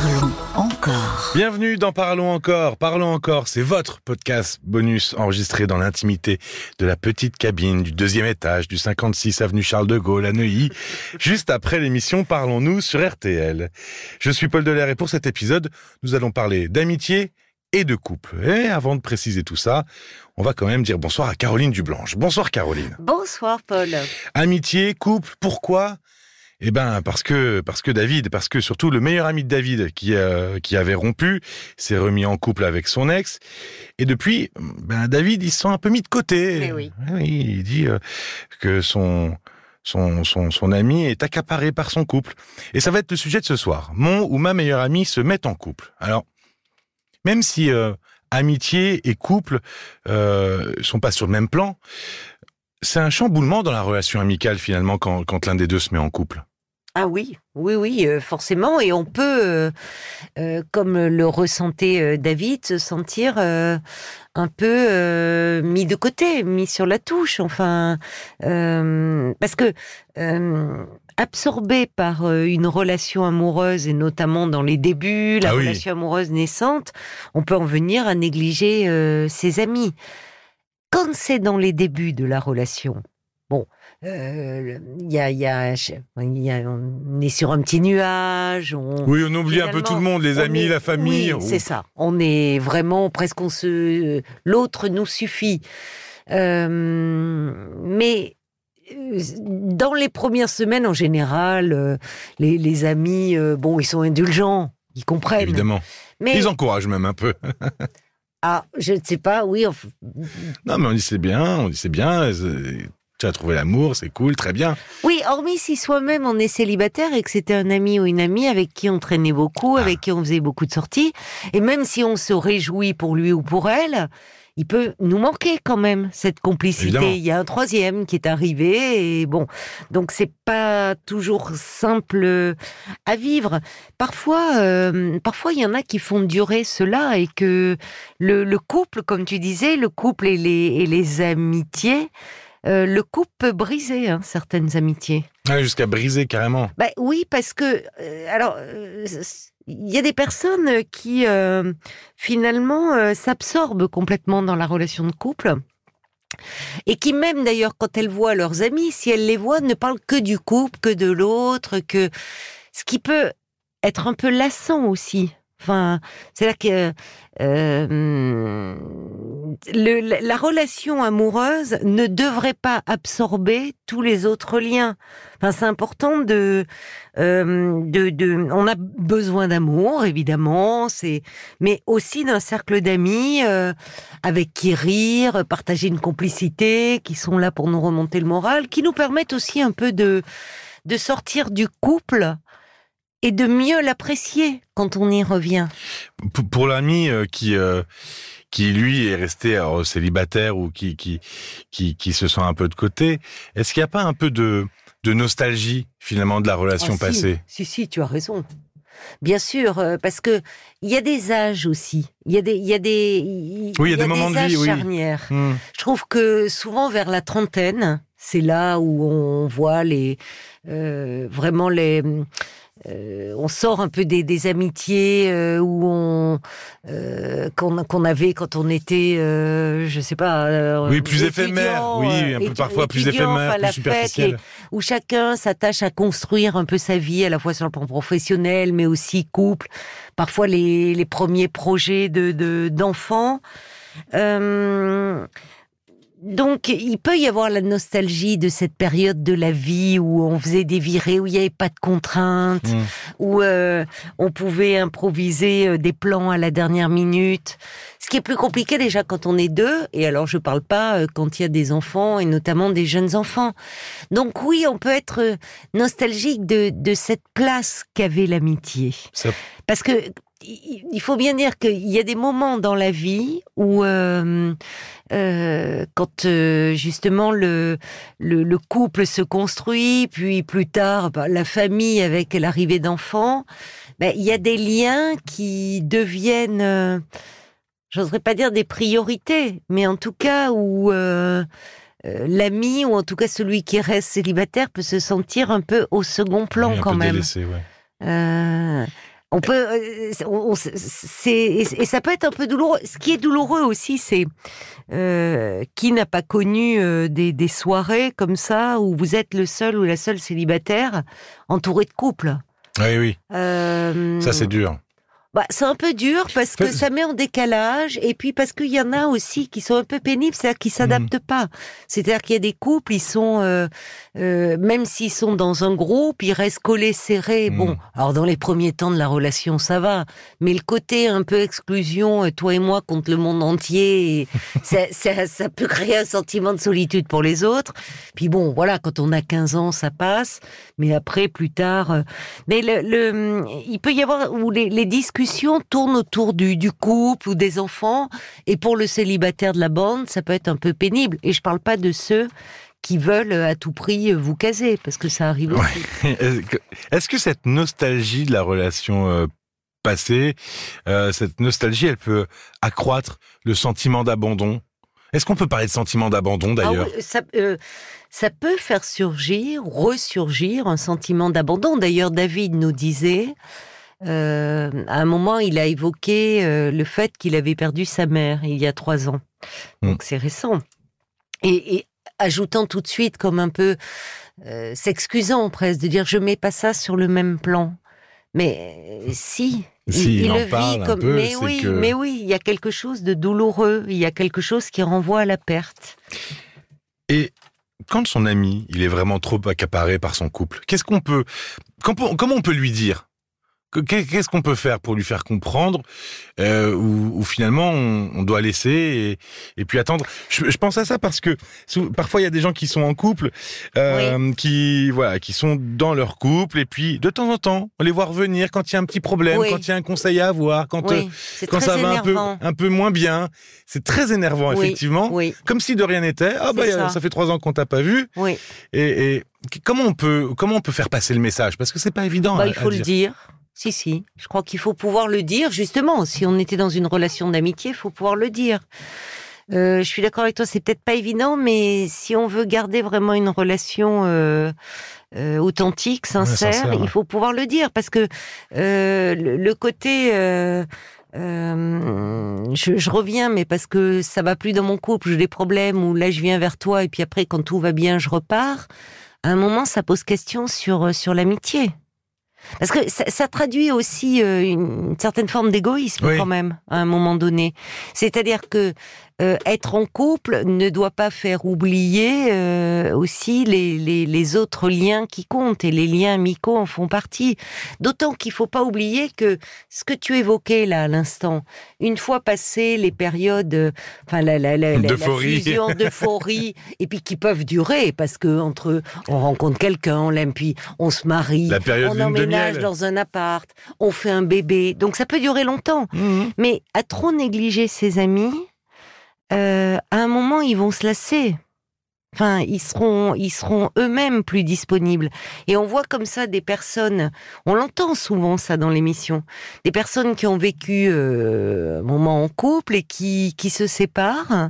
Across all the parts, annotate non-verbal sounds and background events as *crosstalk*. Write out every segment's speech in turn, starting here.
Parlons encore. Bienvenue dans Parlons encore. Parlons encore, c'est votre podcast bonus enregistré dans l'intimité de la petite cabine du deuxième étage du 56 avenue Charles de Gaulle à Neuilly, juste après l'émission Parlons-nous sur RTL. Je suis Paul Delair et pour cet épisode, nous allons parler d'amitié et de couple. Et avant de préciser tout ça, on va quand même dire bonsoir à Caroline Dublanche. Bonsoir Caroline. Bonsoir Paul. Amitié, couple, pourquoi eh ben parce que parce que David, parce que surtout le meilleur ami de David qui euh, qui avait rompu s'est remis en couple avec son ex et depuis ben David il se sent un peu mis de côté. Mais oui. il dit euh, que son son, son, son ami est accaparé par son couple. Et ça va être le sujet de ce soir. Mon ou ma meilleure amie se met en couple. Alors, même si euh, amitié et couple euh, sont pas sur le même plan, c'est un chamboulement dans la relation amicale finalement quand, quand l'un des deux se met en couple. Ah oui, oui, oui, euh, forcément. Et on peut, euh, euh, comme le ressentait David, se sentir un peu mis de côté, mis sur la touche. Enfin, parce que absorbé par une relation amoureuse et notamment dans les débuts, la Ah oui. relation amoureuse naissante, on peut en venir à négliger ses amis. Quand c'est dans les débuts de la relation, bon, euh, y a, il y a, il y a- on est sur un petit nuage. On, Oui, on oublie un peu tout le monde, les amis, est- la famille. oui, c'est ça. On est vraiment presque on se, l'autre nous suffit. Euh, mais euh, dans les premières semaines, en général, euh, les, les amis, euh, bon, ils sont indulgents, ils comprennent. Évidemment. Mais Ils encouragent même un peu. ah, je ne sais pas. Oui, Non, mais on dit c'est bien, on dit c'est bien. Tu as trouvé l'amour, c'est cool, très bien. oui. Hormis si soi-même on est célibataire et que c'était un ami ou une amie avec qui on traînait beaucoup, Ah. avec qui on faisait beaucoup de sorties, et même si on se réjouit pour lui ou pour elle. Il peut nous manquer quand même cette complicité. Évidemment. Il y a un troisième qui est arrivé et bon, donc c'est pas toujours simple à vivre. Parfois, euh, parfois il y en a qui font durer cela et que le, le couple, comme tu disais, le couple et les, et les amitiés, euh, le couple peut briser hein, certaines amitiés. Jusqu'à briser carrément. Bah oui, parce que euh, alors euh, il y a des personnes qui finalement s'absorbent complètement dans la relation de couple. Et qui même d'ailleurs quand elles voient leurs amis, si elles les voient, ne parlent que du couple, que de l'autre, que ce qui peut être un peu lassant aussi. Enfin, c'est là que euh, le- la, la relation amoureuse ne devrait pas absorber tous les autres liens. Enfin, c'est important de, euh, de, de, on a besoin d'amour évidemment, c'est, mais aussi d'un cercle d'amis euh, avec qui rire, partager une complicité, qui sont là pour nous remonter le moral, qui nous permettent aussi un peu de de sortir du couple et de mieux l'apprécier quand on y revient. P- Pour l'ami euh, qui euh, qui lui est resté alors, célibataire ou qui qui qui qui se sent un peu de côté, est-ce qu'il n'y a pas un peu de de nostalgie finalement de la relation Ah, passée? Si, si, tu as raison. Bien sûr, euh, parce que il y a des âges aussi. Il y a des, il y a des, Oui, il y a des moments de vie, oui. charnières. Hmm. Je trouve que souvent vers la trentaine, c'est là où on voit les euh, vraiment les euh, on sort un peu des, des amitiés euh, où on euh, qu'on avait quand on était je sais pas Oui, plus éphémère. Oui, un peu parfois plus éphémère, enfin, plus fête, superficiel. où chacun s'attache à construire un peu sa vie à la fois sur le plan professionnel mais aussi couple parfois les, les premiers projets de de- d'enfants donc, il peut y avoir la nostalgie de cette période de la vie où on faisait des virées, où il n'y avait pas de contraintes, Mm. où euh, on pouvait improviser euh, des plans à la dernière minute. Ce qui est plus compliqué déjà quand on est deux, et alors je parle pas euh, quand il y a des enfants, et notamment des jeunes enfants. Donc oui, on peut être euh, nostalgique de, de cette place qu'avait l'amitié. Ça- Parce que il faut bien dire qu'il y a des moments dans la vie où, euh, euh, quand euh, justement le, le, le couple se construit, puis plus tard bah, la famille avec l'arrivée d'enfants, ben, il y a des liens qui deviennent, j'oserais pas dire des priorités, mais en tout cas où l'ami ou en tout cas celui qui reste célibataire peut se sentir un peu au second plan Oui, quand même. délaissé, ouais. On peut, euh, on- on- c'est et ça peut être un peu douloureux. Ce qui est douloureux aussi, c'est euh, qui n'a pas connu euh, des, des soirées comme ça où vous êtes le seul ou la seule célibataire entouré de couples. Oui, oui, Euh, ça c'est dur. Bah, c'est un peu dur parce que ça met en décalage et puis parce qu'il y en a aussi qui sont un peu pénibles, c'est-à-dire qui s'adaptent Mhm. pas. C'est-à-dire qu'il y a des couples, ils sont euh, euh, même s'ils sont dans un groupe, ils restent collés serrés. Mhm. Bon, alors dans les premiers temps de la relation, ça va, mais le côté un peu exclusion, euh, toi et moi contre le monde entier, *laughs* ça, ça, ça peut créer un sentiment de solitude pour les autres. Puis bon, voilà, quand on a 15 ans, ça passe, mais après, plus tard, euh, mais le, le- il peut y avoir où les, les discussions tournent autour du, du couple ou des enfants, et pour le célibataire de la bande, ça peut être un peu pénible. Et je parle pas de ceux qui veulent à tout prix vous caser, parce que ça arrive Ouais. aussi. *laughs* Est-ce que- cette nostalgie de la relation euh, passée, euh, cette nostalgie, elle peut accroître le sentiment d'abandon? Est-ce qu'on peut parler de sentiment d'abandon Ah d'ailleurs? oui, ça, euh, ça peut faire surgir, ressurgir un sentiment d'abandon. D'ailleurs, David nous disait, euh, à un moment, il a évoqué euh, le fait qu'il avait perdu sa mère il y a trois ans. Donc c'est récent. Et, et ajoutant tout de suite comme un peu euh, s'excusant presque de dire je mets pas ça sur le même plan. Mais si, Si, il en le parle un comme peu, mais oui, que- mais oui, il y a quelque chose de douloureux, il y a quelque chose qui renvoie à la perte. Et quand son ami, il est vraiment trop accaparé par son couple, qu'est-ce qu'on peut, comment on peut lui dire? Qu'est-ce qu'on peut faire pour lui faire comprendre euh, ou, ou finalement on, on doit laisser et, et puis attendre? Je, je pense à ça parce que parfois il y a des gens qui sont en couple, euh, qui voilà, qui sont dans leur couple et puis de temps en temps on les voit revenir quand il y a un petit problème, Oui. quand il y a un conseil à avoir, quand euh, Oui, quand ça va un peu un peu moins bien. C'est très énervant effectivement. Comme si de rien n'était. Ah bah a- ça. ça fait trois ans qu'on t'a pas vu. Et, et comment on peut comment on peut faire passer le message? Parce que c'est pas évident. Bah, à- il faut le dire. dire. Si, si. Je crois qu'il faut pouvoir le dire, justement. Si on était dans une relation d'amitié, il faut pouvoir le dire. Euh, je suis d'accord avec toi, c'est peut-être pas évident, mais si on veut garder vraiment une relation euh, euh, authentique, sincère, sincère, ouais. il faut pouvoir le dire, parce que le, le côté, euh, je, je reviens, mais parce que ça va plus dans mon couple, j'ai des problèmes, ou là je viens vers toi, et puis après quand tout va bien, je repars. À un moment, ça pose question sur sur l'amitié. Parce que ça, ça traduit aussi euh, une certaine forme d'égoïsme Oui. quand même à un moment donné. C'est-à-dire que euh, être en couple ne doit pas faire oublier euh, aussi les, les, les autres liens qui comptent et les liens amicaux en font partie. D'autant qu'il faut pas oublier que ce que tu évoquais là à l'instant, une fois passées les périodes, euh, enfin la, la, la, la- D'euphorie. fusion d'euphorie, *laughs* et puis qui peuvent durer parce que entre on rencontre quelqu'un, on l'aime, puis on se marie, on emménage dans un appart, on fait un bébé, donc ça peut durer longtemps. Mhm. Mais à trop négliger ses amis, euh, à un moment, ils vont se lasser. Enfin, ils seront, ils seront eux-mêmes plus disponibles. Et on voit comme ça des personnes, on l'entend souvent ça dans l'émission, des personnes qui ont vécu euh, un moment en couple et qui, qui se séparent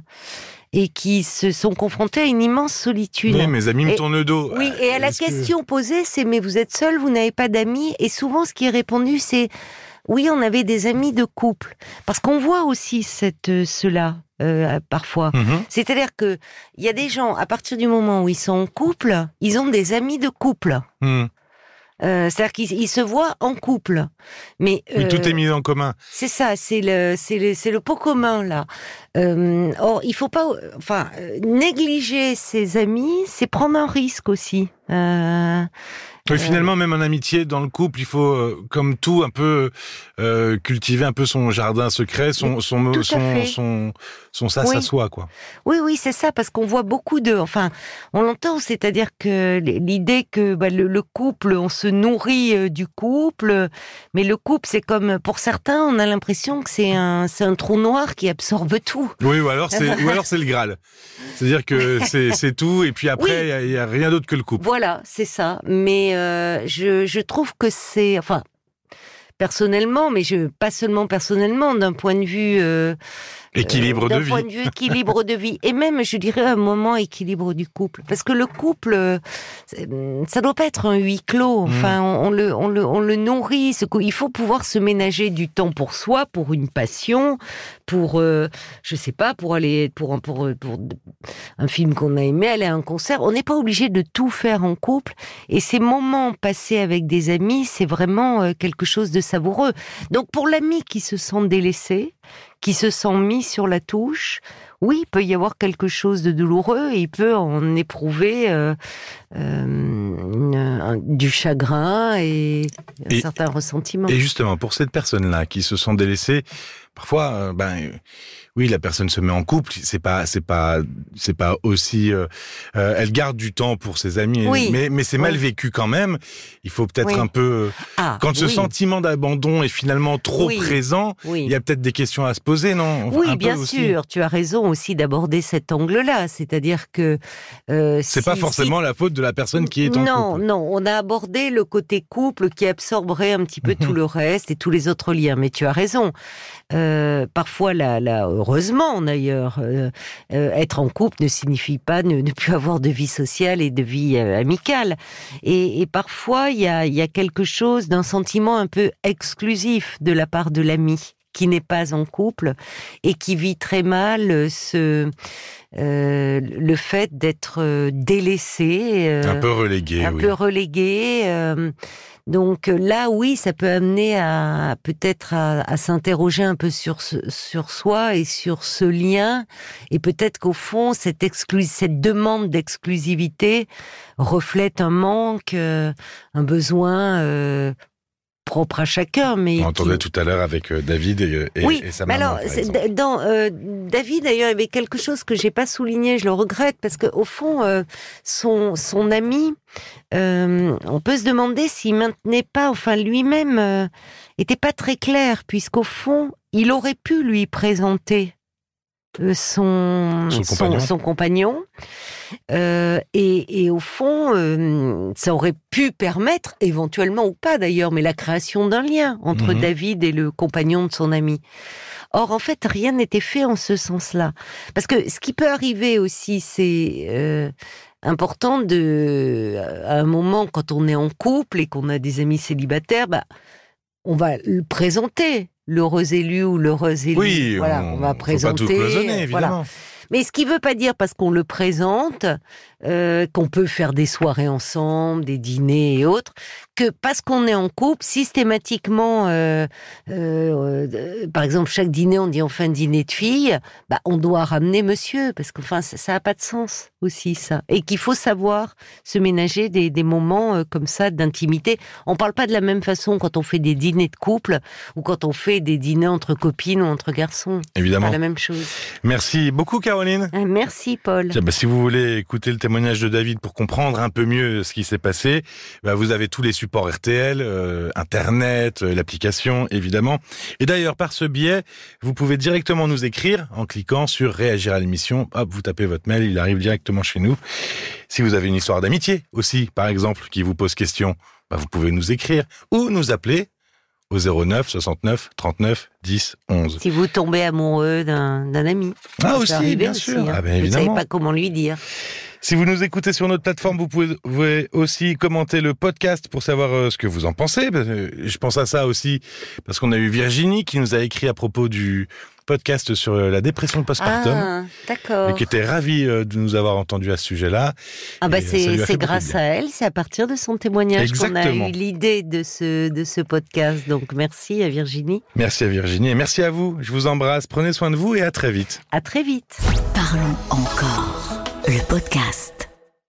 et qui se sont confrontés à une immense solitude. Oui, mes amis me Et- tournent le dos. Oui, et à la que- question posée, c'est mais vous êtes seul, vous n'avez pas d'amis? Et souvent, ce qui est répondu, c'est oui, on avait des amis de couple. Parce qu'on voit aussi cette, euh, cela euh, parfois. Mhm. C'est-à-dire que il y a des gens, à partir du moment où ils sont en couple, ils ont des amis de couple. Mhm. Euh, C'est-à-dire qu'ils ils se voient en couple. Mais, Mais euh, tout est mis en commun. c'est ça, c'est le, c'est le, c'est le pot commun là. Euh, or, il faut pas, enfin, euh, négliger ses amis, c'est prendre un risque aussi. Oui, finalement, même en amitié, dans le couple, il faut, euh, comme tout, un peu euh, cultiver un peu son jardin secret, son son son, son son ça Oui. à soi, quoi. Oui, oui, c'est ça, parce qu'on voit beaucoup de, enfin, on l'entend, c'est-à-dire que l'idée que bah, le, le couple, on se nourrit euh, du couple, mais le couple, c'est comme, pour certains, on a l'impression que c'est un, c'est un trou noir qui absorbe tout. Oui, ou alors c'est ou alors c'est le Graal. C'est-à-dire que *laughs* c'est tout, et puis après, il Oui. y a- a rien d'autre que le couple. Voilà, c'est ça. Mais euh, je, je trouve que c'est, enfin, personnellement, mais je pas seulement personnellement, d'un point de vue euh, équilibre euh, de d'un vie. point de vue équilibre de vie, et même, je dirais, un moment équilibre du couple, parce que le couple, euh, c'est- ça doit pas être un huis clos. Mm. Enfin, on, on le, on le, on le nourrit. ce Il faut pouvoir se ménager du temps pour soi, pour une passion, pour, euh, je sais pas, pour aller, pour, un- pour, pour un film qu'on a aimé, aller à un concert. On n'est pas obligé de tout faire en couple. Et ces moments passés avec des amis, c'est vraiment quelque chose de savoureux. Donc pour l'ami qui se sent délaissé, qui se sent mis sur la touche, oui, il peut y avoir quelque chose de douloureux et il peut en éprouver euh, euh, du chagrin et, un Et- certain ressentiment. Et justement, pour cette personne-là qui se sent délaissée, parfois, euh, ben, oui, la personne se met en couple. C'est pas, c'est pas, c'est pas aussi. euh, euh, elle garde du temps pour ses amis, Oui. mais mais c'est mal Oui. vécu quand même. Il faut peut-être Oui. un peu. Ah, Quand ce sentiment d'abandon est finalement trop présent, oui. il y a peut-être des questions à se poser, non? Oui, bien sûr, tu as raison aussi d'aborder cet angle-là, c'est-à-dire que euh, C'est si- pas si- forcément la faute de la personne qui est en non, couple. non, on a abordé le côté couple qui absorberait un petit peu Mhm. tout le reste et tous les autres liens. Mais tu as raison. Euh, parfois, là, là, heureusement d'ailleurs, euh, euh, être en couple ne signifie pas ne, ne plus avoir de vie sociale et de vie euh, amicale. Et, et parfois, il y a, il y a quelque chose d'un sentiment un peu exclusif de la part de l'ami qui n'est pas en couple et qui vit très mal ce, euh, le fait d'être délaissé. euh, Un peu relégué, un oui. peu relégué. euh, donc euh, là, oui, ça peut amener à peut-être à, à s'interroger un peu sur sur soi et sur ce lien, et peut-être qu'au fond, cette exclu cette demande d'exclusivité reflète un manque, euh, un besoin euh, propre à chacun, mais On qui- entendait tout à l'heure avec euh, David et, et- oui, et sa maman. alors, par dans euh, David d'ailleurs, il y avait quelque chose que j'ai pas souligné, je le regrette parce que au fond, euh, son son ami, euh, on peut se demander s'il maintenait pas, enfin lui-même, euh, était pas très clair puisqu'au fond, il aurait pu lui présenter euh, son Son compagnon. son compagnon. Euh, et, et au fond, euh, ça aurait pu permettre, éventuellement ou pas d'ailleurs, mais la création d'un lien entre Mhm. David et le compagnon de son ami. Or, en fait, rien n'était fait en ce sens-là. Parce que ce qui peut arriver aussi, c'est euh, important de, à un moment, quand on est en couple et qu'on a des amis célibataires, bah, on va le présenter, l'heureux élu ou l'heureuse élue. Oui, voilà, on, on, va présenter. pas tout cloisonner, évidemment. voilà. Mais ce qui veut pas dire parce qu'on le présente euh, qu'on peut faire des soirées ensemble, des dîners et autres, que parce qu'on est en couple, systématiquement, euh, euh, par exemple, chaque dîner, on dit un dîner de filles, bah, on doit ramener monsieur, parce qu'enfin, ça, ça a pas de sens aussi, ça. Et qu'il faut savoir se ménager des, des moments comme ça d'intimité. On parle pas de la même façon quand on fait des dîners de couple ou quand on fait des dîners entre copines ou entre garçons. Évidemment. pas la même chose. Merci beaucoup, Caroline. Merci, Paul. Tiens, bah, si vous voulez écouter le témoignage de David pour comprendre un peu mieux ce qui s'est passé, bah, vous avez tous les supports RTL, euh, Internet, euh, l'application, évidemment. Et d'ailleurs, par ce biais, vous pouvez directement nous écrire en cliquant sur réagir à l'émission. Hop, vous tapez votre mail, il arrive directement chez nous. Si vous avez une histoire d'amitié aussi, par exemple, qui vous pose question, bah, vous pouvez nous écrire ou nous appeler au 09 69 39 10 11. Si vous tombez amoureux d'un ami. Ah aussi, arriver bien aussi, sûr. hein. Ah ben Vous ne savez pas comment lui dire. Si vous nous écoutez sur notre plateforme, vous pouvez, aussi commenter le podcast pour savoir euh, ce que vous en pensez. Parce que Je pense à ça aussi parce qu'on a eu Virginie qui nous a écrit à propos du podcast sur euh, la dépression postpartum. Ah, d'accord. Et qui était ravie euh, de nous avoir entendu à ce sujet-là. Ah bah Et, euh, c'est grâce à elle, c'est à partir de son témoignage qu'on a eu l'idée de ce de ce podcast. Donc merci à Virginie. Merci à Virginie et merci à vous. Je vous embrasse. Prenez soin de vous et à très vite. À très vite. Parlons encore.